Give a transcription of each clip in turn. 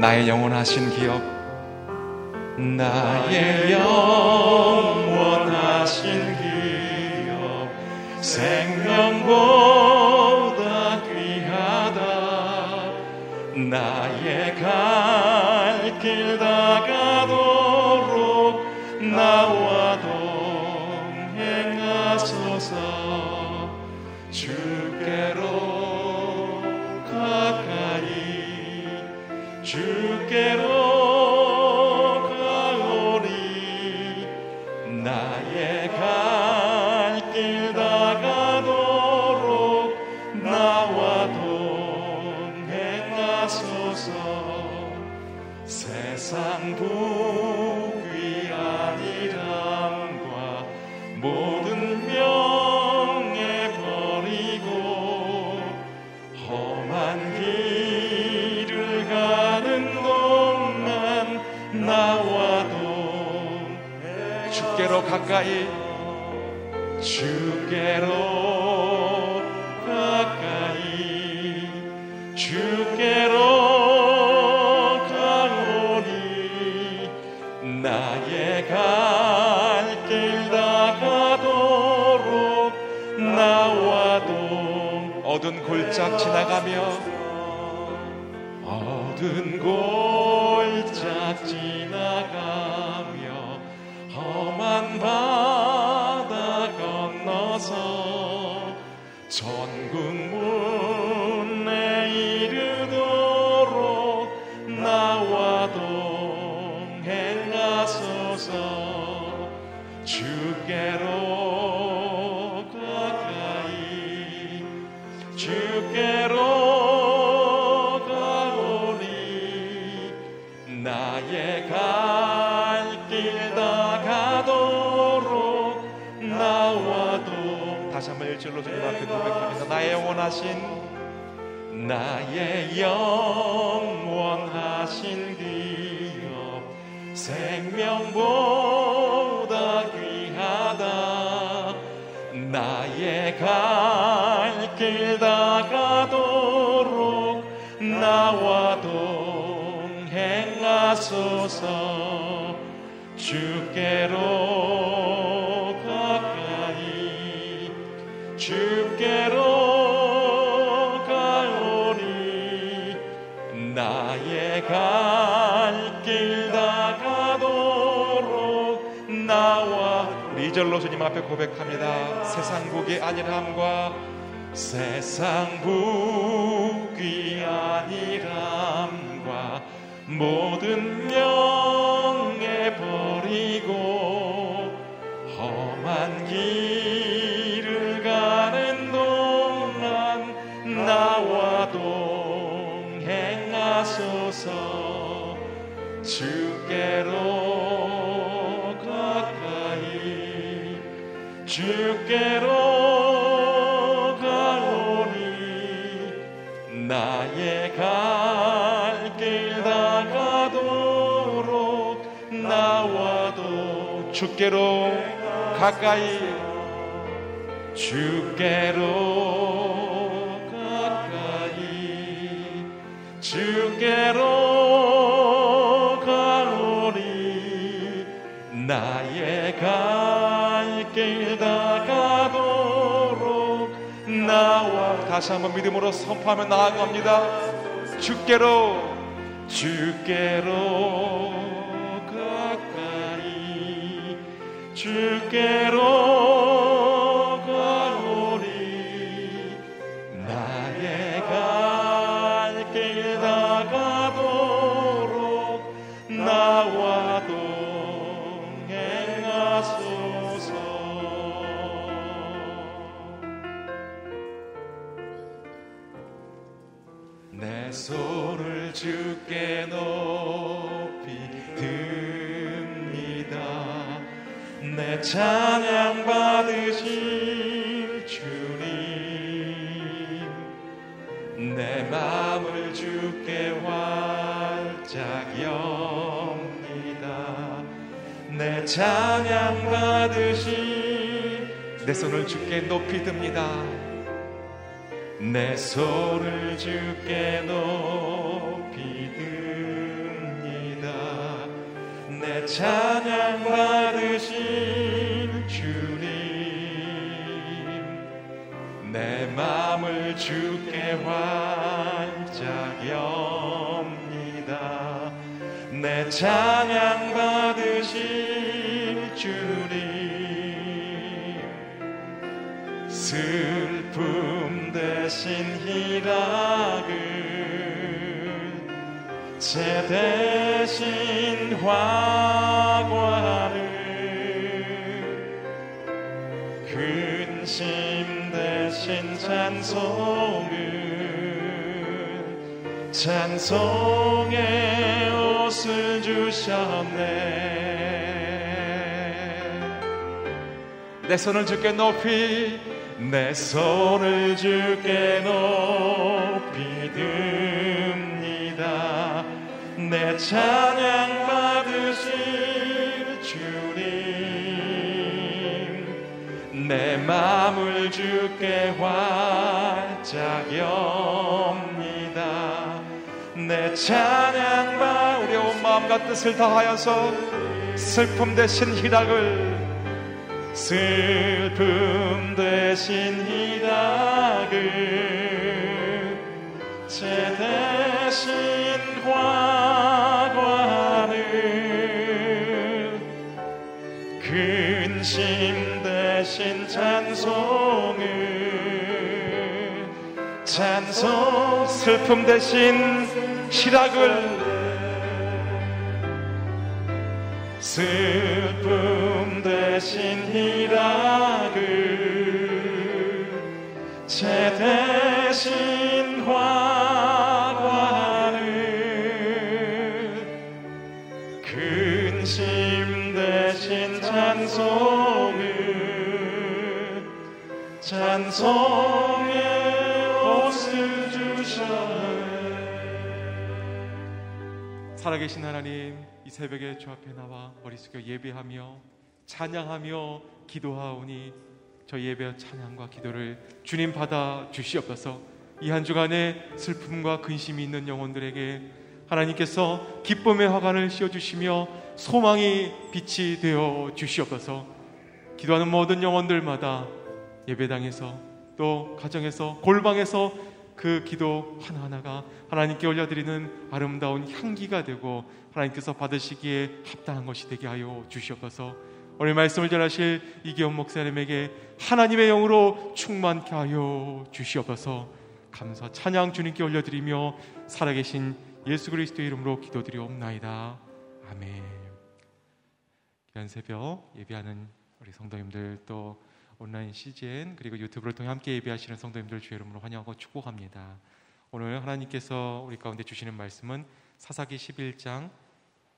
나의 영원하신 기억 나의 영원하신 기억 생명보다 귀하다. 나 가까이 주께로 가까이 주께로 가오니 나의 갈길 다가도록 나와 동 어두운 골짜 지나가며 일절로 주님 앞에 고백합니다. 나의 영원하신 나의 영원하신 기업 생명보다 귀하다. 나의 갈 길 다가도록 나와 동행하소서. 주께로 절로 주님 앞에 고백합니다. 세상 복의 안일함과 세상 부귀 아니람과 모든 명예 버리고 험한 길을 가는 동안 나와 동행하소서. 주께로 주께로 가오니 나의 갈 길 다가도록 나와도 주께로 가까이 주께로 다시 한번 믿음으로 선포하며 나아갑니다. 주께로 주께로 가까이 주께로 찬양 받으실 주님 내 마음을 주께 활짝 엽니다. 내 찬양 받으실 내 손을 주께 높이 듭니다. 내 손을 주께 높이 찬양 받으신 내 맘을 주께 활짝 엽니다. 내 찬양 받으신 주님 슬픔 대신 희락을 제 대신 화관을 근심 대신 찬송을 찬송의 옷을 주셨네. 내 손을 주께 높이 내 손을 주께 높이 듭니다. 내 찬양 내 마음을 주께 활짝 엽니다. 내 찬양 받 우리 온 마음과 뜻을 다하여서 슬픔 대신 희락을 슬픔 대신 희락을 제 대신 화 대신 찬송을 찬송 슬픔 대신 희락을 슬픔 대신 희락을 제 대신 화 살아계신 하나님 이 새벽에 주 앞에 나와 머리 숙여 예배하며 찬양하며 기도하오니 저 예배와 찬양과 기도를 주님 받아 주시옵소서. 이 한 주간에 슬픔과 근심이 있는 영혼들에게 하나님께서 기쁨의 화관을 씌워주시며 소망이 빛이 되어 주시옵소서. 기도하는 모든 영혼들마다 예배당에서 또 가정에서 골방에서 그 기도 하나하나가 하나님께 올려드리는 아름다운 향기가 되고 하나님께서 받으시기에 합당한 것이 되게 하여 주시옵소서. 오늘 말씀을 전하실 이기원 목사님에게 하나님의 영으로 충만케 하여 주시옵소서. 감사 찬양 주님께 올려드리며 살아계신 예수 그리스도의 이름으로 기도드리옵나이다. 아멘. 귀한 새벽 예배하는 우리 성도님들 또 온라인 CGN 그리고 유튜브를 통해 함께 예배하시는 성도님들 주의 이름으로 환영하고 축복합니다. 오늘 하나님께서 우리 가운데 주시는 말씀은 사사기 11장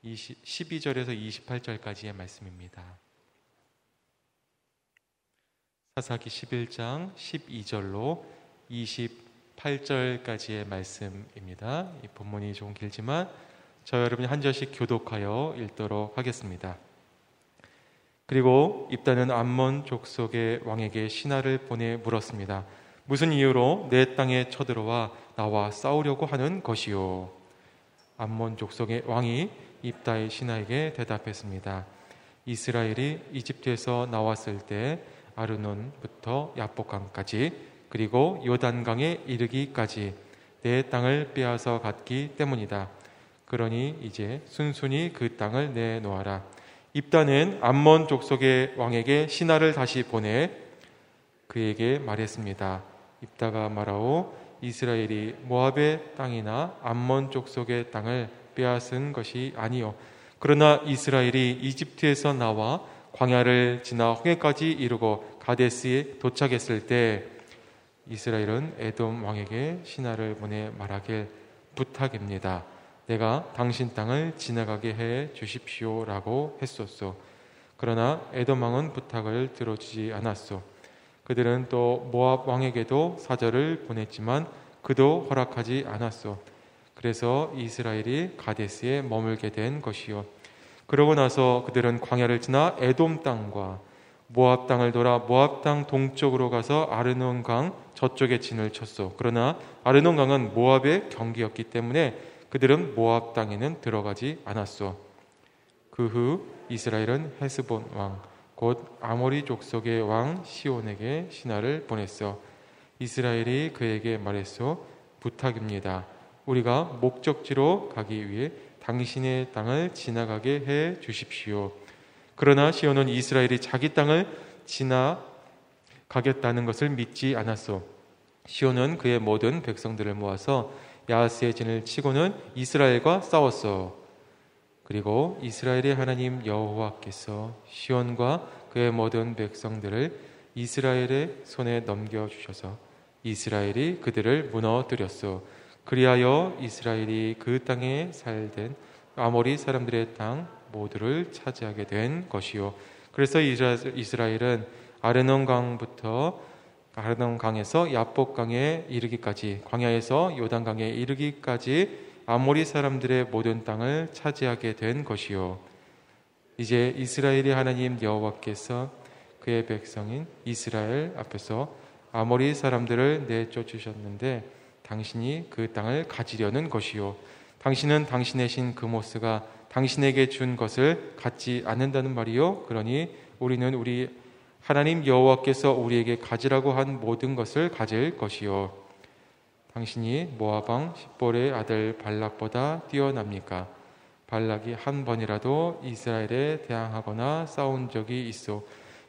20, 12절에서 28절까지의 말씀입니다. 사사기 11장 12절로 28절까지의 말씀입니다. 이 본문이 좀 길지만 저 여러분이 한 절씩 교독하여 읽도록 하겠습니다. 그리고 입다는 암몬 족속의 왕에게 신하를 보내 물었습니다. 무슨 이유로 내 땅에 쳐들어와 나와 싸우려고 하는 것이요? 암몬 족속의 왕이 입다의 신하에게 대답했습니다. 이스라엘이 이집트에서 나왔을 때 아르논부터 야복강까지 그리고 요단강에 이르기까지 내 땅을 빼앗아 갔기 때문이다. 그러니 이제 순순히 그 땅을 내놓아라. 입다는 암몬 족속의 왕에게 신하를 다시 보내 그에게 말했습니다. 입다가 말하오 이스라엘이 모압의 땅이나 암몬 족속의 땅을 빼앗은 것이 아니요 그러나 이스라엘이 이집트에서 나와 광야를 지나 홍해까지 이르고 가데스에 도착했을 때 이스라엘은 에돔 왕에게 신하를 보내 말하길 부탁입니다. 내가 당신 땅을 지나가게 해 주십시오라고 했었소. 그러나 에돔 왕은 부탁을 들어주지 않았소. 그들은 또 모압 왕에게도 사절을 보냈지만 그도 허락하지 않았소. 그래서 이스라엘이 가데스에 머물게 된 것이요. 그러고 나서 그들은 광야를 지나 에돔 땅과 모압 땅을 돌아 모압 땅 동쪽으로 가서 아르논 강 저쪽에 진을 쳤소. 그러나 아르논 강은 모압의 경기였기 때문에 그들은 모압 땅에는 들어가지 않았소. 그 후 이스라엘은 헤스본 왕, 곧 아모리 족속의 왕 시온에게 신하를 보냈어. 이스라엘이 그에게 말했소. 부탁입니다. 우리가 목적지로 가기 위해 당신의 땅을 지나가게 해 주십시오. 그러나 시온은 이스라엘이 자기 땅을 지나가겠다는 것을 믿지 않았소. 시온은 그의 모든 백성들을 모아서 야스의 진을 치고는 이스라엘과 싸웠어. 그리고 이스라엘의 하나님 여호와께서 시온과 그의 모든 백성들을 이스라엘의 손에 넘겨 주셔서 이스라엘이 그들을 무너뜨렸소. 그리하여 이스라엘이 그 땅에 살된 아모리 사람들의 땅 모두를 차지하게 된 것이요. 그래서 이스라엘은 아르논 강부터 아르논 강에서 야복 강에 이르기까지 광야에서 요단 강에 이르기까지 아모리 사람들의 모든 땅을 차지하게 된 것이요. 이제 이스라엘의 하나님 여호와께서 그의 백성인 이스라엘 앞에서 아모리 사람들을 내쫓으셨는데 당신이 그 땅을 가지려는 것이요. 당신은 당신의 신 그모스가 당신에게 준 것을 갖지 않는다는 말이요. 그러니 우리는 우리 하나님 여호와께서 우리에게 가지라고 한 모든 것을 가질 것이요. 당신이 모아방 십볼의 아들 발락보다 뛰어납니까? 발락이 한 번이라도 이스라엘에 대항하거나 싸운 적이 있어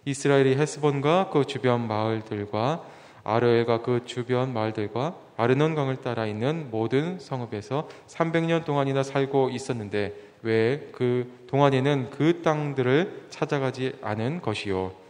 이스라엘이 헤스본과 그 주변 마을들과 아르엘과 그 주변 마을들과 아르논 강을 따라 있는 모든 성읍에서 300년 동안이나 살고 있었는데 왜 그 동안에는 그 땅들을 찾아가지 않은 것이요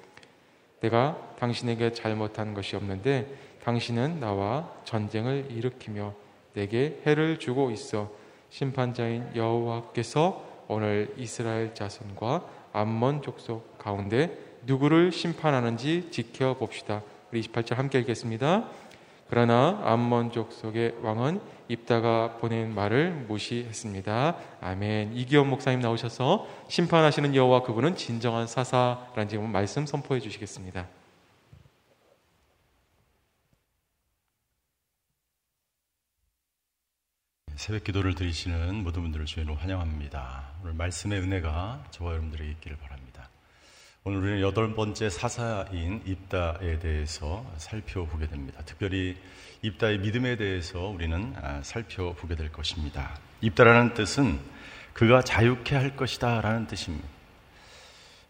내가 당신에게 잘못한 것이 없는데 당신은 나와 전쟁을 일으키며 내게 해를 주고 있어 심판자인 여호와께서 오늘 이스라엘 자손과 암몬 족속 가운데 누구를 심판하는지 지켜봅시다. 우리 28절 함께 읽겠습니다. 그러나 암몬 족속의 왕은 입다가 보낸 말을 무시했습니다. 아멘. 이기원 목사님 나오셔서 심판하시는 여호와 그분은 진정한 사사라는 지금 말씀 선포해 주시겠습니다. 새벽 기도를 드리시는 모든 분들을 주의로 환영합니다. 오늘 말씀의 은혜가 저와 여러분들에게 있기를 바랍니다. 오늘 우리는 여덟 번째 사사인 입다에 대해서 살펴보게 됩니다. 특별히 입다의 믿음에 대해서 우리는 아, 살펴보게 될 것입니다. 입다라는 뜻은 그가 자유케 할 것이다 라는 뜻입니다.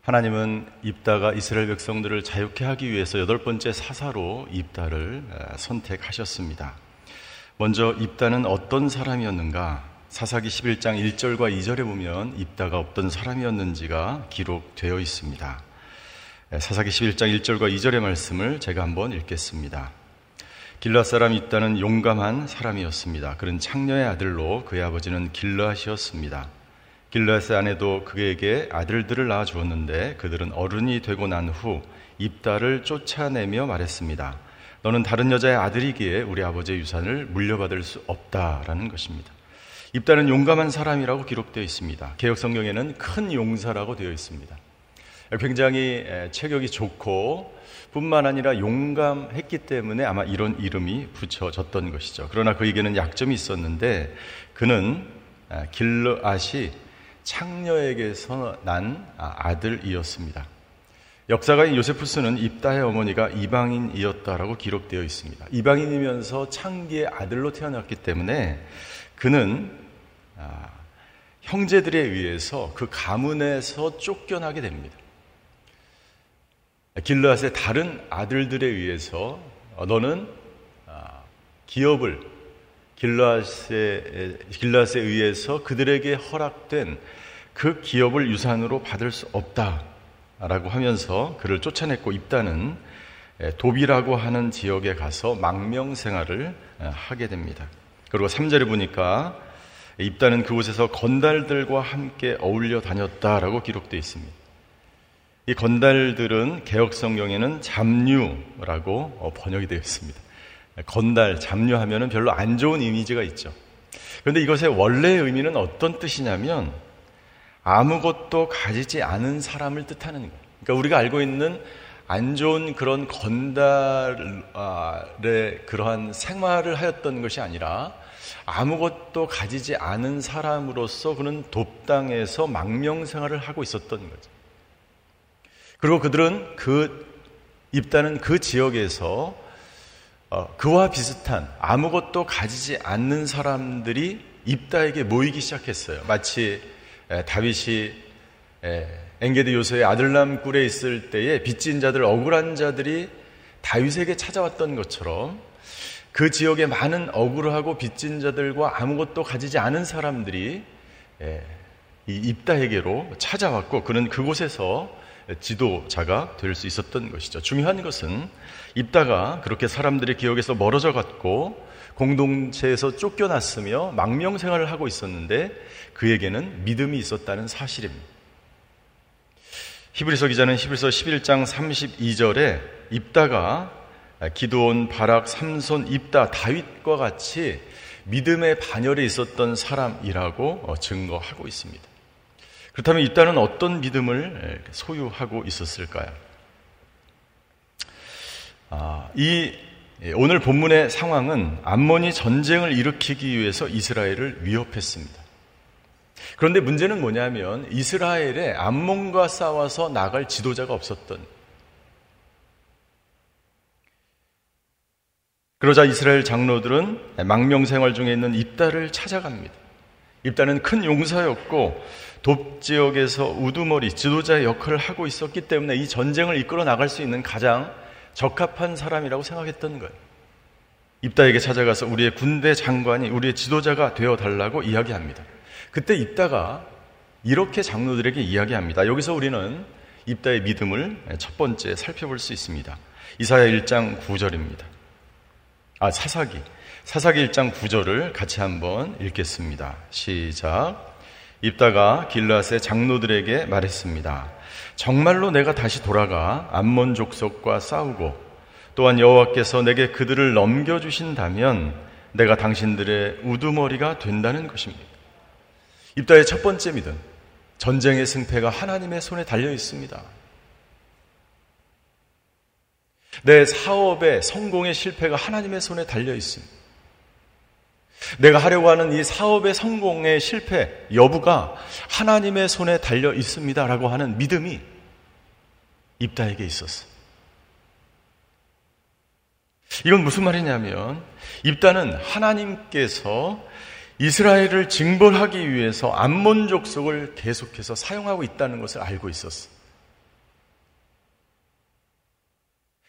하나님은 입다가 이스라엘 백성들을 자유케 하기 위해서 여덟 번째 사사로 입다를 아, 선택하셨습니다. 먼저 입다는 어떤 사람이었는가? 사사기 11장 1절과 2절에 보면 입다가 어떤 사람이었는지가 기록되어 있습니다. 사사기 11장 1절과 2절의 말씀을 제가 한번 읽겠습니다. 길라 사람 입다는 용감한 사람이었습니다. 그는 창녀의 아들로 그의 아버지는 길라시였습니다. 길라스의 아내도 그에게 아들들을 낳아 주었는데 그들은 어른이 되고 난 후 입다를 쫓아내며 말했습니다. 너는 다른 여자의 아들이기에 우리 아버지의 유산을 물려받을 수 없다라는 것입니다. 입다는 용감한 사람이라고 기록되어 있습니다. 개혁 성경에는 큰 용사라고 되어 있습니다. 굉장히 체격이 좋고 뿐만 아니라 용감했기 때문에 아마 이런 이름이 붙여졌던 것이죠. 그러나 그에게는 약점이 있었는데 그는 길르앗이 창녀에게서 난 아들이었습니다. 역사가인 요세푸스는 입다의 어머니가 이방인이었다라고 기록되어 있습니다. 이방인이면서 창기의 아들로 태어났기 때문에 그는 아, 형제들에 의해서 그 가문에서 쫓겨나게 됩니다. 길르앗의 다른 아들들에 의해서 너는 아, 기업을 길르앗에, 길르앗에 의해서 그들에게 허락된 그 기업을 유산으로 받을 수 없다. 라고 하면서 그를 쫓아냈고 입다는 도비라고 하는 지역에 가서 망명 생활을 하게 됩니다. 그리고 3절에 보니까 입다는 그곳에서 건달들과 함께 어울려 다녔다라고 기록되어 있습니다. 이 건달들은 개혁 성경에는 잡류라고 어, 번역이 되어 있습니다. 건달, 잡류하면은 별로 안 좋은 이미지가 있죠. 그런데 이것의 원래 의미는 어떤 뜻이냐면 아무것도 가지지 않은 사람을 뜻하는 거예요. 그러니까 우리가 알고 있는 안 좋은 그런 건달의 그러한 생활을 하였던 것이 아니라 아무것도 가지지 않은 사람으로서 그는 돕당에서 망명 생활을 하고 있었던 거죠. 그리고 그들은 그 입다는 그 지역에서 어, 그와 비슷한 아무것도 가지지 않는 사람들이 입다에게 모이기 시작했어요. 마치 다윗이 엥게드 요소의 아들남 굴에 있을 때에 빚진 자들, 억울한 자들이 다윗에게 찾아왔던 것처럼 그 지역에 많은 억울하고 빚진 자들과 아무것도 가지지 않은 사람들이 이 입다에게로 찾아왔고 그는 그곳에서 지도자가 될 수 있었던 것이죠. 중요한 것은 입다가 그렇게 사람들의 기억에서 멀어져 갔고 공동체에서 쫓겨났으며 망명 생활을 하고 있었는데 그에게는 믿음이 있었다는 사실입니다. 히브리서 기자는 히브리서 11장 32절에 입다가 기도온 바락 삼손 입다 다윗과 같이 믿음의 반열에 있었던 사람이라고 증거하고 있습니다. 그렇다면 입다는 어떤 믿음을 소유하고 있었을까요? 아, 이 오늘 본문의 상황은 암몬이 전쟁을 일으키기 위해서 이스라엘을 위협했습니다. 그런데 문제는 뭐냐면 이스라엘에 암몬과 싸워서 나갈 지도자가 없었던 그러자 이스라엘 장로들은 망명 생활 중에 있는 입다를 찾아갑니다. 입다는 큰 용사였고 돕 지역에서 우두머리 지도자의 역할을 하고 있었기 때문에 이 전쟁을 이끌어 나갈 수 있는 가장 적합한 사람이라고 생각했던 거예요. 입다에게 찾아가서 우리의 군대 장관이 우리의 지도자가 되어 달라고 이야기합니다. 그때 입다가 이렇게 장로들에게 이야기합니다. 여기서 우리는 입다의 믿음을 첫 번째 살펴볼 수 있습니다. 이사야 1장 9절입니다. 아, 사사기. 사사기 1장 9절을 같이 한번 읽겠습니다. 시작. 입다가 길라스의 장로들에게 말했습니다. 정말로 내가 다시 돌아가 암몬 족속과 싸우고 또한 여호와께서 내게 그들을 넘겨 주신다면 내가 당신들의 우두머리가 된다는 것입니다. 입다의 첫 번째 믿음, 전쟁의 승패가 하나님의 손에 달려 있습니다. 내 사업의 성공의 실패가 하나님의 손에 달려 있습니다. 내가 하려고 하는 이 사업의 성공의 실패 여부가 하나님의 손에 달려 있습니다라고 하는 믿음이 입다에게 있었어요. 이건 무슨 말이냐면 입다는 하나님께서 이스라엘을 징벌하기 위해서 암몬 족속을 계속해서 사용하고 있다는 것을 알고 있었어.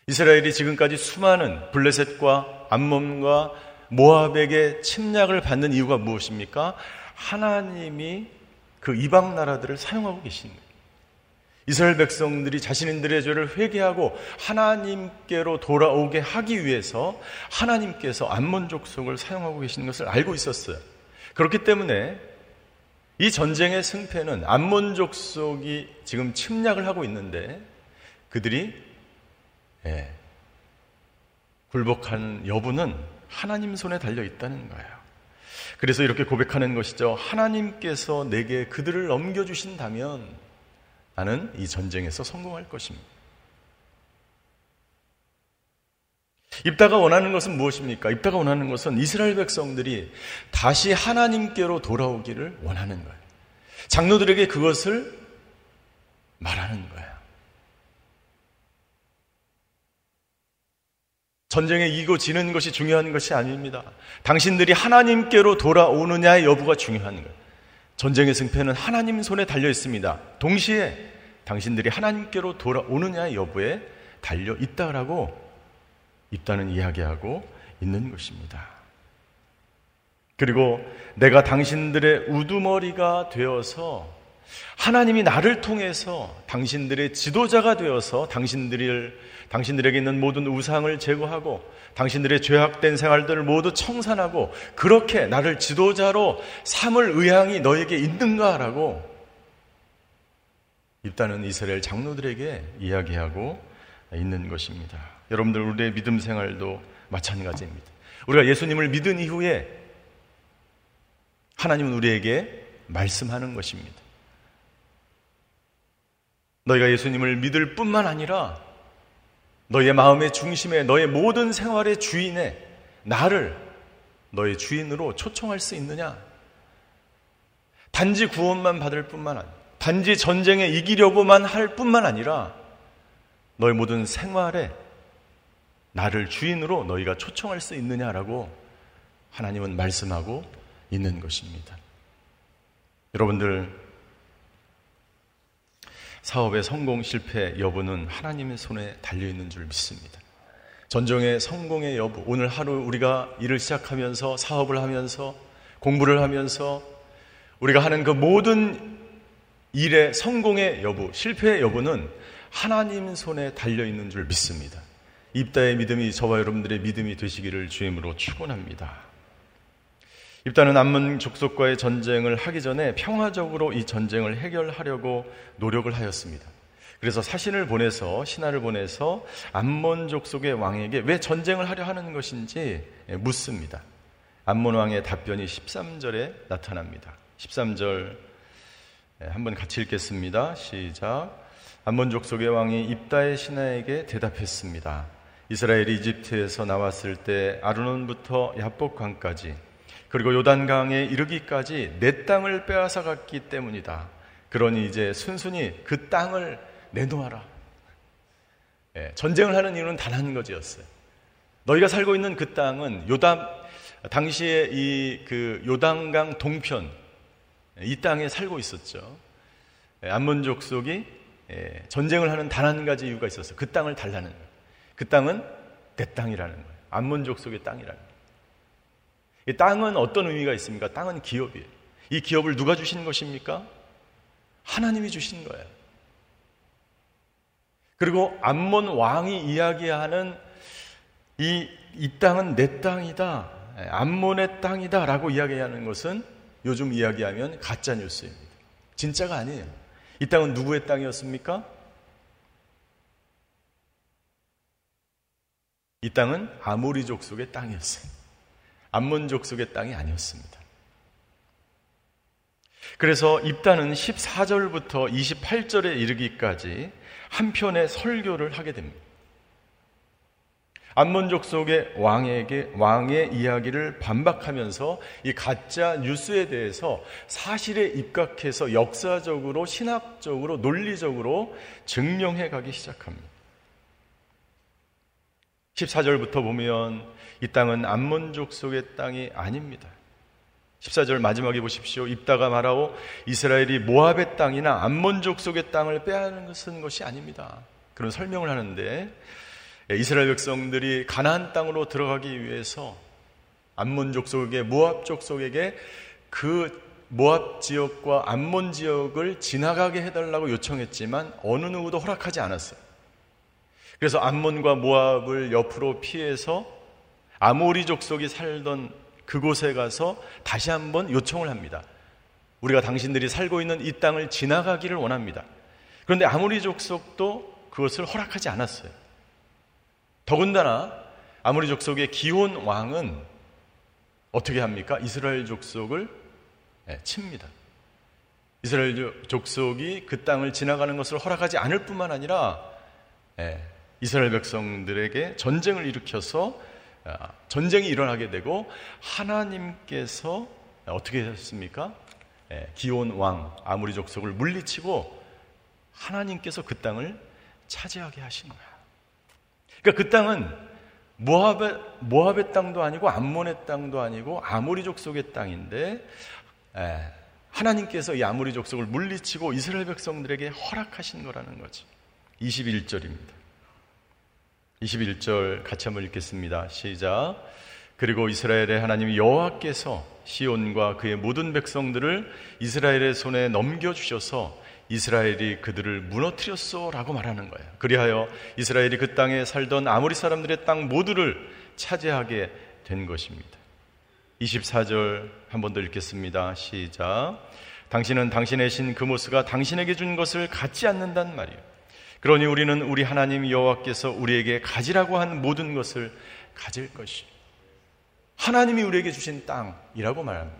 이스라엘이 지금까지 수많은 블레셋과 암몬과 모압에게 침략을 받는 이유가 무엇입니까? 하나님이 그 이방 나라들을 사용하고 계신 거예요. 이스라엘 백성들이 자신들의 죄를 회개하고 하나님께로 돌아오게 하기 위해서 하나님께서 암몬 족속을 사용하고 계시는 것을 알고 있었어요. 그렇기 때문에 이 전쟁의 승패는 암몬 족속이 지금 침략을 하고 있는데 그들이 예, 굴복하는 여부는 하나님 손에 달려 있다는 거예요. 그래서 이렇게 고백하는 것이죠. 하나님께서 내게 그들을 넘겨주신다면 나는 이 전쟁에서 성공할 것입니다. 입다가 원하는 것은 무엇입니까? 입다가 원하는 것은 이스라엘 백성들이 다시 하나님께로 돌아오기를 원하는 거예요. 장로들에게 그것을 말하는 거예요. 전쟁에 이기고 지는 것이 중요한 것이 아닙니다. 당신들이 하나님께로 돌아오느냐의 여부가 중요한 거예요. 전쟁의 승패는 하나님 손에 달려 있습니다. 동시에 당신들이 하나님께로 돌아오느냐의 여부에 달려 있다라고 있다는 이야기하고 있는 것입니다. 그리고 내가 당신들의 우두머리가 되어서 하나님이 나를 통해서 당신들의 지도자가 되어서 당신들을 당신들에게 있는 모든 우상을 제거하고 당신들의 죄악된 생활들을 모두 청산하고 그렇게 나를 지도자로 삼을 의향이 너에게 있는가라고 입다는 이스라엘 장로들에게 이야기하고 있는 것입니다. 여러분들 우리의 믿음 생활도 마찬가지입니다. 우리가 예수님을 믿은 이후에 하나님은 우리에게 말씀하는 것입니다. 너희가 예수님을 믿을 뿐만 아니라 너의 마음의 중심에 너의 모든 생활의 주인에 나를 너의 주인으로 초청할 수 있느냐? 단지 구원만 받을 뿐만 아니라 단지 전쟁에 이기려고만 할 뿐만 아니라 너의 모든 생활에 나를 주인으로 너희가 초청할 수 있느냐라고 하나님은 말씀하고 있는 것입니다. 여러분들, 사업의 성공 실패 여부는 하나님의 손에 달려 있는 줄 믿습니다. 전쟁의 성공의 여부, 오늘 하루 우리가 일을 시작하면서 사업을 하면서 공부를 하면서 우리가 하는 그 모든 일의 성공의 여부, 실패의 여부는 하나님 손에 달려 있는 줄 믿습니다. 입다의 믿음이 저와 여러분들의 믿음이 되시기를 주임으로 축원합니다. 입다는 암문 족속과의 전쟁을 하기 전에 평화적으로 이 전쟁을 해결하려고 노력을 하였습니다. 그래서 사신을 보내서 신하를 보내서 암몬 족속의 왕에게 왜 전쟁을 하려 하는 것인지 묻습니다. 암몬 왕의 답변이 13절에 나타납니다. 13절 한번 같이 읽겠습니다. 시작. 암몬 족속의 왕이 입다의 신하에게 대답했습니다. 이스라엘이 이집트에서 나왔을 때 아르논부터 야복강까지 그리고 요단강에 이르기까지 내 땅을 빼앗아 갔기 때문이다. 그러니 이제 순순히 그 땅을 내놓아라. 예, 전쟁을 하는 이유는 단 한 가지였어요. 너희가 살고 있는 그 땅은 요단 당시에 이 그 요단강 동편 이 땅에 살고 있었죠. 예, 암몬 족 속이 예, 전쟁을 하는 단 한 가지 이유가 있었어요. 그 땅을 달라는 거예요. 그 땅은 내 땅이라는 거예요. 암몬족 속의 땅이라는 거예요. 이 땅은 어떤 의미가 있습니까? 땅은 기업이에요. 이 기업을 누가 주신 것입니까? 하나님이 주신 거예요. 그리고 암몬 왕이 이야기하는 이, 이 땅은 내 땅이다. 암몬의 땅이다. 라고 이야기하는 것은 요즘 이야기하면 가짜 뉴스입니다. 진짜가 아니에요. 이 땅은 누구의 땅이었습니까? 이 땅은 아모리 족 속의 땅이었어요. 암몬 족 속의 땅이 아니었습니다. 그래서 입단은 14절부터 28절에 이르기까지 한 편의 설교를 하게 됩니다. 암몬 족 속의 왕에게 왕의 이야기를 반박하면서 이 가짜 뉴스에 대해서 사실에 입각해서 역사적으로 신학적으로 논리적으로 증명해 가기 시작합니다. 14절부터 보면 이 땅은 암몬족 속의 땅이 아닙니다. 14절 마지막에 보십시오. 입다가 말하오 이스라엘이 모압의 땅이나 암몬족 속의 땅을 빼앗는 것은 것이 아닙니다. 그런 설명을 하는데 이스라엘 백성들이 가나안 땅으로 들어가기 위해서 암몬족 속에 모압족 속에게 그 모압 지역과 암몬 지역을 지나가게 해달라고 요청했지만 어느 누구도 허락하지 않았어요. 그래서 암몬과 모압을 옆으로 피해서 아모리 족속이 살던 그곳에 가서 다시 한번 요청을 합니다. 우리가 당신들이 살고 있는 이 땅을 지나가기를 원합니다. 그런데 아모리 족속도 그것을 허락하지 않았어요. 더군다나 아모리 족속의 기혼 왕은 어떻게 합니까? 이스라엘 족속을 예, 칩니다. 이스라엘 족속이 그 땅을 지나가는 것을 허락하지 않을 뿐만 아니라 예, 이스라엘 백성들에게 전쟁을 일으켜서 아, 전쟁이 일어나게 되고 하나님께서 어떻게 하셨습니까? 예, 기온 왕 아무리 족속을 물리치고 하나님께서 그 땅을 차지하게 하신 거야. 그러니까 그 땅은 모압의, 모압의 땅도 아니고 암몬의 땅도 아니고 아모리 족속의 땅인데 예, 하나님께서 이 아모리 족속을 물리치고 이스라엘 백성들에게 허락하신 거라는 거지. 21절입니다. 21절 같이 한번 읽겠습니다. 시작. 그리고 이스라엘의 하나님 여호와께서 시온과 그의 모든 백성들을 이스라엘의 손에 넘겨 주셔서 이스라엘이 그들을 무너뜨렸소라고 말하는 거예요. 그리하여 이스라엘이 그 땅에 살던 아무리 사람들의 땅 모두를 차지하게 된 것입니다. 24절 한 번 더 읽겠습니다. 시작. 당신은 당신의 신 그모스가 당신에게 준 것을 갖지 않는단 말이에요. 그러니 우리는 우리 하나님 여호와께서 우리에게 가지라고 한 모든 것을 가질 것이 하나님이 우리에게 주신 땅이라고 말합니다.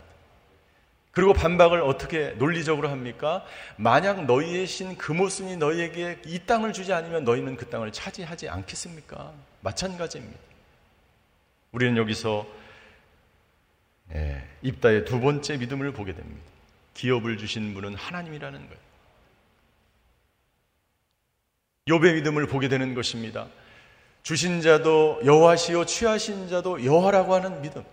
그리고 반박을 어떻게 논리적으로 합니까? 만약 너희의 신 금오순이 너희에게 이 땅을 주지 않으면 너희는 그 땅을 차지하지 않겠습니까? 마찬가지입니다. 우리는 여기서 예, 입다의 두 번째 믿음을 보게 됩니다. 기업을 주신 분은 하나님이라는 거예요. 욥의 믿음을 보게 되는 것입니다. 주신 자도 여호와시요 취하신 자도 여호와라고 하는 믿음.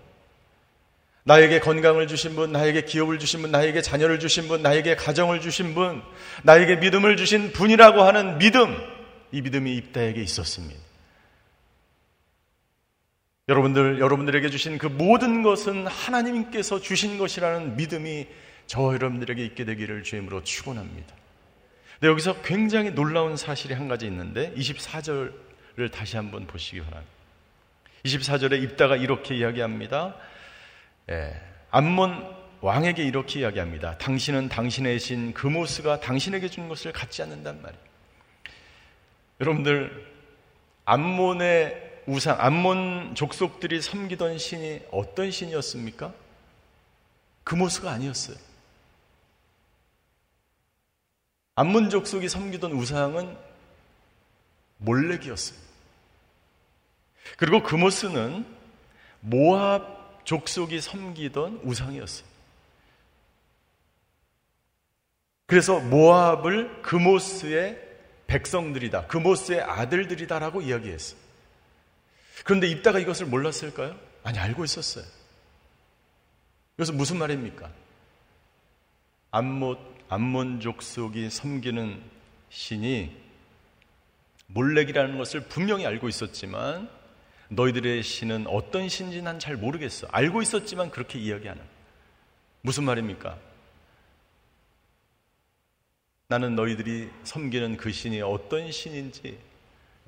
나에게 건강을 주신 분, 나에게 기업을 주신 분, 나에게 자녀를 주신 분, 나에게 가정을 주신 분, 나에게 믿음을 주신 분이라고 하는 믿음, 이 믿음이 입다에게 있었습니다. 여러분들, 여러분들에게 주신 그 모든 것은 하나님께서 주신 것이라는 믿음이 저와 여러분들에게 있게 되기를 주임으로 축원합니다. 근데 여기서 굉장히 놀라운 사실이 한 가지 있는데 24절을 다시 한번 보시기 바랍니다. 24절에 입다가 이렇게 이야기합니다. 예, 암몬 왕에게 이렇게 이야기합니다. 당신은 당신의 신 그모스가 당신에게 준 것을 갖지 않는단 말이에요. 여러분들 암몬의 우상, 암몬 족속들이 섬기던 신이 어떤 신이었습니까? 그모스가 아니었어요. 암몬 족속이 섬기던 우상은 몰렉이었어요. 그리고 그모스는 모압 족속이 섬기던 우상이었어요. 그래서 모압을 그모스의 백성들이다. 그모스의 아들들이다라고 이야기했어요. 그런데 입다가 이것을 몰랐을까요? 아니, 알고 있었어요. 그래서 무슨 말입니까? 암못, 암몬 족속이 섬기는 신이 몰렉이라는 것을 분명히 알고 있었지만 너희들의 신은 어떤 신인지 난 잘 모르겠어. 알고 있었지만 그렇게 이야기하는. 무슨 말입니까? 나는 너희들이 섬기는 그 신이 어떤 신인지,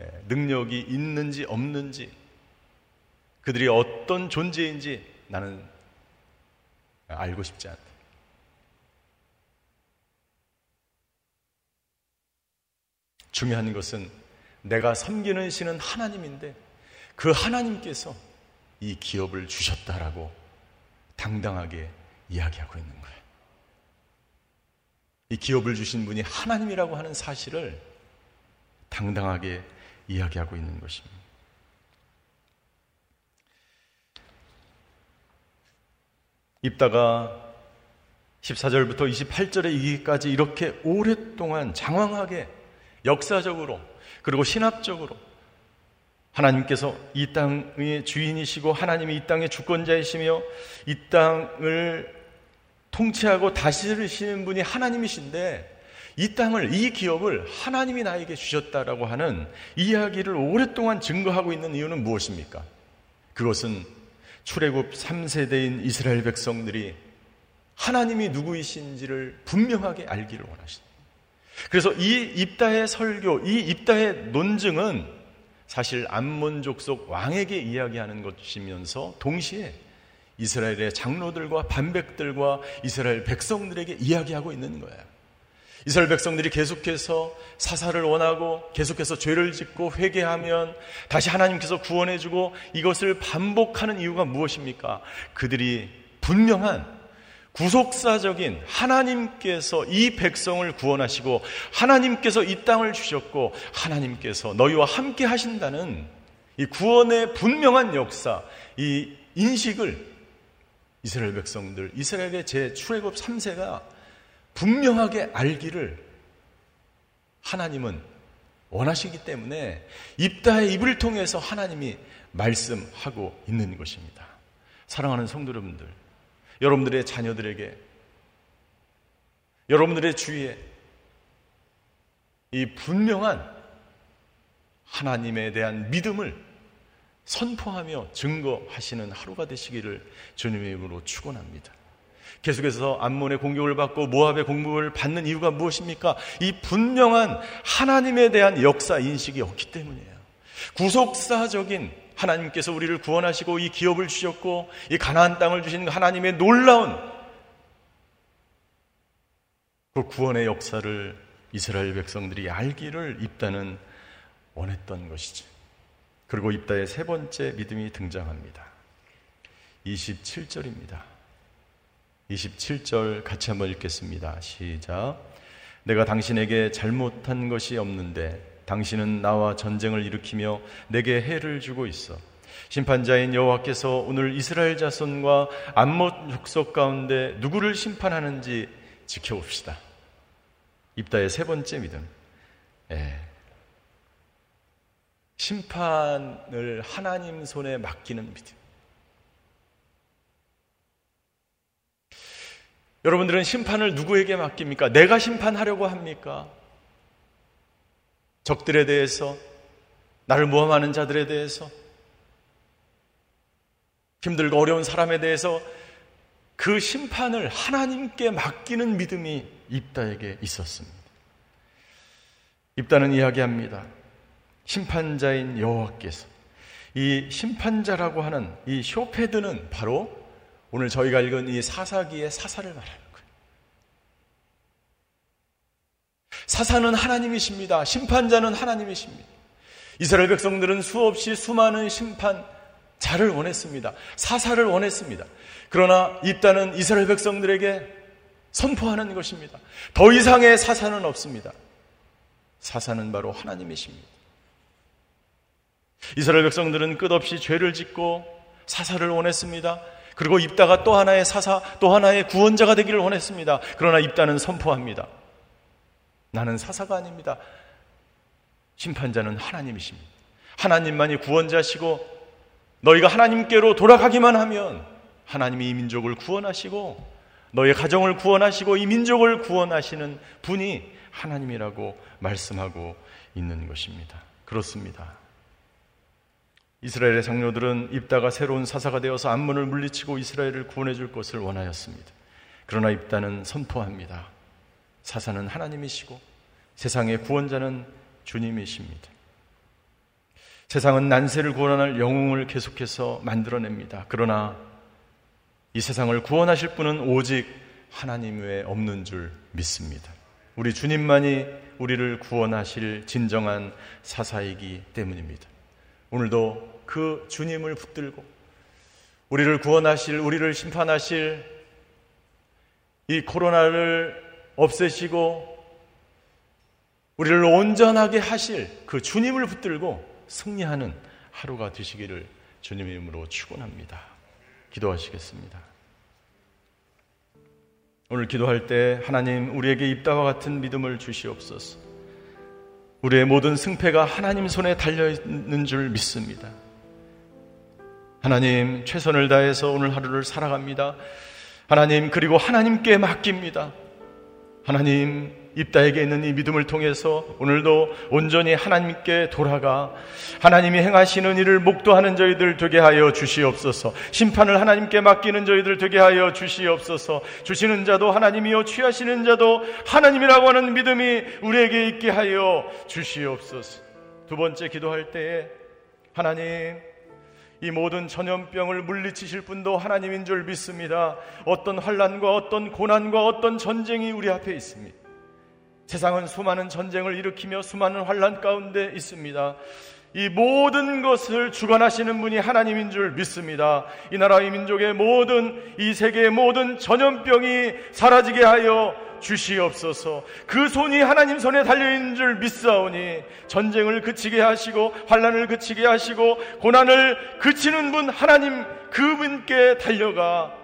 예, 능력이 있는지 없는지, 그들이 어떤 존재인지 나는 알고 싶지 않다. 중요한 것은 내가 섬기는 신은 하나님인데 그 하나님께서 이 기업을 주셨다라고 당당하게 이야기하고 있는 거예요. 이 기업을 주신 분이 하나님이라고 하는 사실을 당당하게 이야기하고 있는 것입니다. 입다가 14절부터 28절에 이기까지 이렇게 오랫동안 장황하게 역사적으로 그리고 신학적으로 하나님께서 이 땅의 주인이시고 하나님이 이 땅의 주권자이시며 이 땅을 통치하고 다스리시는 분이 하나님이신데 이 땅을 이 기업을 하나님이 나에게 주셨다라고 하는 이야기를 오랫동안 증거하고 있는 이유는 무엇입니까? 그것은 출애굽 3세대인 이스라엘 백성들이 하나님이 누구이신지를 분명하게 알기를 원하십니다. 그래서 이 입다의 설교, 이 입다의 논증은 사실 암몬족 속 왕에게 이야기하는 것이면서 동시에 이스라엘의 장로들과 반백들과 이스라엘 백성들에게 이야기하고 있는 거예요. 이스라엘 백성들이 계속해서 사사를 원하고 계속해서 죄를 짓고 회개하면 다시 하나님께서 구원해주고 이것을 반복하는 이유가 무엇입니까? 그들이 분명한 구속사적인 하나님께서 이 백성을 구원하시고 하나님께서 이 땅을 주셨고 하나님께서 너희와 함께 하신다는 이 구원의 분명한 역사, 이 인식을 이스라엘 백성들, 이스라엘의 제 출애굽 3세가 분명하게 알기를 하나님은 원하시기 때문에 입다의 입을 통해서 하나님이 말씀하고 있는 것입니다. 사랑하는 성도 여러분들, 여러분들의 자녀들에게, 여러분들의 주위에 이 분명한 하나님에 대한 믿음을 선포하며 증거하시는 하루가 되시기를 주님의 이름으로 축원합니다. 계속해서 암몬의 공격을 받고 모압의 공격을 받는 이유가 무엇입니까? 이 분명한 하나님에 대한 역사 인식이 없기 때문이에요. 구속사적인 하나님께서 우리를 구원하시고 이 기업을 주셨고 이 가나안 땅을 주신 하나님의 놀라운 그 구원의 역사를 이스라엘 백성들이 알기를 입다는 원했던 것이죠. 그리고 입다의 세 번째 믿음이 등장합니다. 27절입니다. 27절 같이 한번 읽겠습니다. 시작. 내가 당신에게 잘못한 것이 없는데 당신은 나와 전쟁을 일으키며 내게 해를 주고 있어. 심판자인 여호와께서 오늘 이스라엘 자손과 암못 족속 가운데 누구를 심판하는지 지켜봅시다. 입다의 세 번째 믿음. 예. 심판을 하나님 손에 맡기는 믿음. 여러분들은 심판을 누구에게 맡깁니까? 내가 심판하려고 합니까? 적들에 대해서, 나를 모함하는 자들에 대해서, 힘들고 어려운 사람에 대해서 그 심판을 하나님께 맡기는 믿음이 입다에게 있었습니다. 입다는 이야기합니다. 심판자인 여호와께서 이 심판자라고 하는 이 쇼페드는 바로 오늘 저희가 읽은 이 사사기의 사사를 거예요. 사사는 하나님이십니다. 심판자는 하나님이십니다. 이스라엘 백성들은 수없이 수많은 심판자를 원했습니다. 사사를 원했습니다. 그러나 입다는 이스라엘 백성들에게 선포하는 것입니다. 더 이상의 사사는 없습니다. 사사는 바로 하나님이십니다. 이스라엘 백성들은 끝없이 죄를 짓고 사사를 원했습니다. 그리고 입다가 또 하나의 사사, 또 하나의 구원자가 되기를 원했습니다. 그러나 입다는 선포합니다. 나는 사사가 아닙니다. 심판자는 하나님이십니다. 하나님만이 구원자시고 너희가 하나님께로 돌아가기만 하면 하나님이 이 민족을 구원하시고 너희 가정을 구원하시고 이 민족을 구원하시는 분이 하나님이라고 말씀하고 있는 것입니다. 그렇습니다. 이스라엘의 장로들은 입다가 새로운 사사가 되어서 암문을 물리치고 이스라엘을 구원해 줄 것을 원하였습니다. 그러나 입다는 선포합니다. 사사는 하나님이시고 세상의 구원자는 주님이십니다. 세상은 난세를 구원할 영웅을 계속해서 만들어냅니다. 그러나 이 세상을 구원하실 분은 오직 하나님 외에 없는 줄 믿습니다. 우리 주님만이 우리를 구원하실 진정한 사사이기 때문입니다. 오늘도 그 주님을 붙들고 우리를 구원하실, 우리를 심판하실 이 코로나를 없애시고 우리를 온전하게 하실 그 주님을 붙들고 승리하는 하루가 되시기를 주님의 이름으로 축원합니다. 기도하시겠습니다. 오늘 기도할 때 하나님 우리에게 입다와 같은 믿음을 주시옵소서. 우리의 모든 승패가 하나님 손에 달려 있는 줄 믿습니다. 하나님 최선을 다해서 오늘 하루를 살아갑니다. 하나님 그리고 하나님께 맡깁니다. 하나님 입다에게 있는 이 믿음을 통해서 오늘도 온전히 하나님께 돌아가 하나님이 행하시는 일을 목도하는 저희들 되게 하여 주시옵소서. 심판을 하나님께 맡기는 저희들 되게 하여 주시옵소서. 주시는 자도 하나님이요 취하시는 자도 하나님이라고 하는 믿음이 우리에게 있게 하여 주시옵소서. 두 번째 기도할 때에 하나님 이 모든 전염병을 물리치실 분도 하나님인 줄 믿습니다. 어떤 환란과 어떤 고난과 어떤 전쟁이 우리 앞에 있습니다. 세상은 수많은 전쟁을 일으키며 수많은 환란 가운데 있습니다. 이 모든 것을 주관하시는 분이 하나님인 줄 믿습니다. 이 나라의 민족의 모든 이 세계의 모든 전염병이 사라지게 하여 주시옵소서. 그 손이 하나님 손에 달려 있는 줄 믿사오니 전쟁을 그치게 하시고 환란을 그치게 하시고 고난을 그치는 분 하나님 그분께 달려가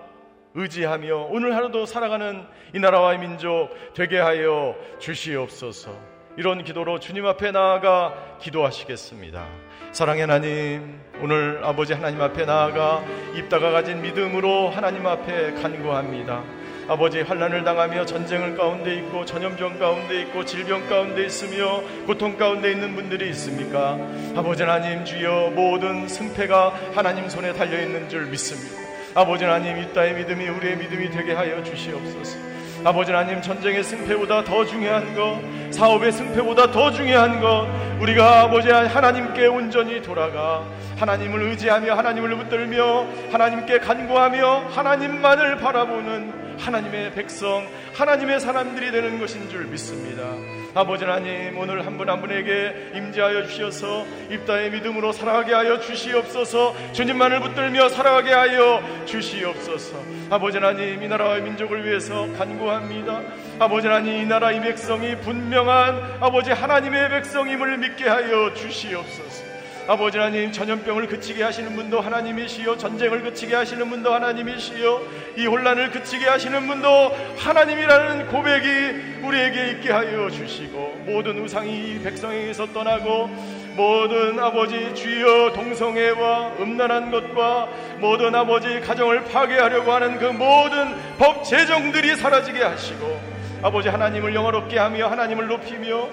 의지하며 오늘 하루도 살아가는 이 나라와 이 민족 되게 하여 주시옵소서. 이런 기도로 주님 앞에 나아가 기도하시겠습니다. 사랑의 하나님, 오늘 아버지 하나님 앞에 나아가 입다가 가진 믿음으로 하나님 앞에 간구합니다. 아버지 환란을 당하며 전쟁을 가운데 있고 전염병 가운데 있고 질병 가운데 있으며 고통 가운데 있는 분들이 있습니까? 아버지 하나님 주여 모든 승패가 하나님 손에 달려 있는 줄 믿습니다. 아버지 하나님 이따의 믿음이 우리의 믿음이 되게 하여 주시옵소서. 아버지 하나님 전쟁의 승패보다 더 중요한 것, 사업의 승패보다 더 중요한 것, 우리가 아버지 하나님께 온전히 돌아가 하나님을 의지하며 하나님을 붙들며 하나님께 간구하며 하나님만을 바라보는 하나님의 백성, 하나님의 사람들이 되는 것인 줄 믿습니다. 아버지 하나님 오늘 한 분한 분에게 임재하여 주시어서 입다의 믿음으로 살아가게 하여 주시옵소서. 주님만을 붙들며 살아가게 하여 주시옵소서. 아버지 하나님 이 나라와 민족을 위해서 간구합니다. 아버지 하나님 이 나라 이 백성이 분명한 아버지 하나님의 백성임을 믿게 하여 주시옵소서 아버지 하나님 전염병을 그치게 하시는 분도 하나님이시요 전쟁을 그치게 하시는 분도 하나님이시요 이 혼란을 그치게 하시는 분도 하나님이라는 고백이 우리에게 있게 하여 주시고 모든 우상이 백성에게서 떠나고 모든 아버지 주여 동성애와 음란한 것과 모든 아버지 가정을 파괴하려고 하는 그 모든 법 제정들이 사라지게 하시고 아버지 하나님을 영화롭게 하며 하나님을 높이며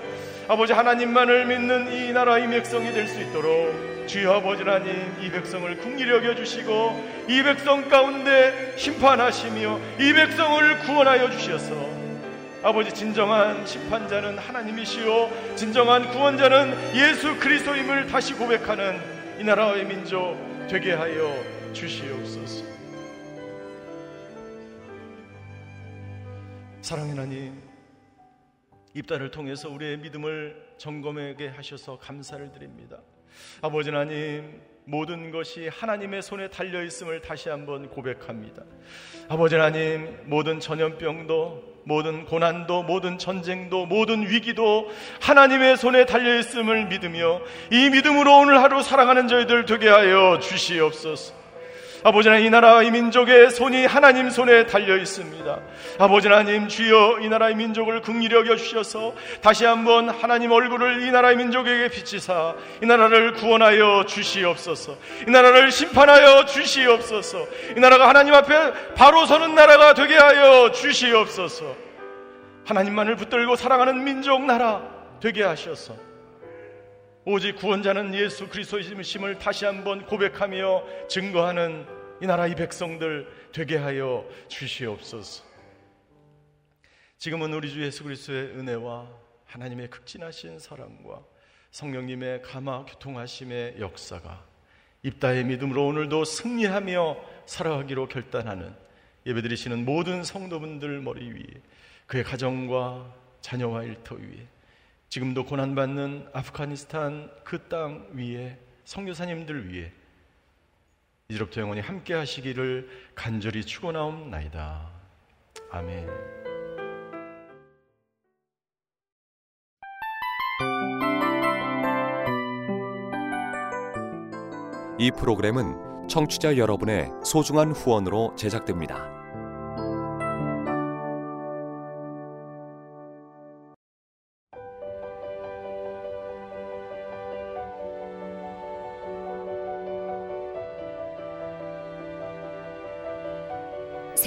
아버지 하나님만을 믿는 이 나라의 백성이 될 수 있도록 주여 아버지 하나님 이 백성을 궁리 여겨 주시고 이 백성 가운데 심판하시며 이 백성을 구원하여 주셔서 아버지 진정한 심판자는 하나님이시요 진정한 구원자는 예수 그리스도임을 다시 고백하는 이 나라의 민족 되게 하여 주시옵소서. 사랑의 하나님 입단을 통해서 우리의 믿음을 점검하게 하셔서 감사를 드립니다. 아버지 하나님, 모든 것이 하나님의 손에 달려 있음을 다시 한번 고백합니다. 아버지 하나님, 모든 전염병도, 모든 고난도, 모든 전쟁도, 모든 위기도 하나님의 손에 달려 있음을 믿으며 이 믿음으로 오늘 하루 살아가는 저희들 되게 하여 주시옵소서. 아버지 하나님 이 나라 이 민족의 손이 하나님 손에 달려 있습니다. 아버지 하나님 주여 이 나라의 민족을 긍휼히 여겨 주셔서 다시 한번 하나님 얼굴을 이 나라의 민족에게 비치사 이 나라를 구원하여 주시옵소서. 이 나라를 심판하여 주시옵소서. 이 나라가 하나님 앞에 바로 서는 나라가 되게 하여 주시옵소서. 하나님만을 붙들고 사랑하는 민족 나라 되게 하셔서 오직 구원자는 예수 그리스도이심을 다시 한번 고백하며 증거하는 이 나라 의 백성들 되게 하여 주시옵소서. 지금은 우리 주 예수 그리스도의 은혜와 하나님의 극진하신 사랑과 성령님의 감화 교통하심의 역사가 입다의 믿음으로 오늘도 승리하며 살아가기로 결단하는 예배드리시는 모든 성도분들 머리 위에 그의 가정과 자녀와 일터 위에 지금도 고난받는 아프가니스탄 그 땅 위에 성교사님들 위에 이제부터 영원히 함께 하시기를 간절히 축원하옵나이다. 아멘. 이 프로그램은 청취자 여러분의 소중한 후원으로 제작됩니다.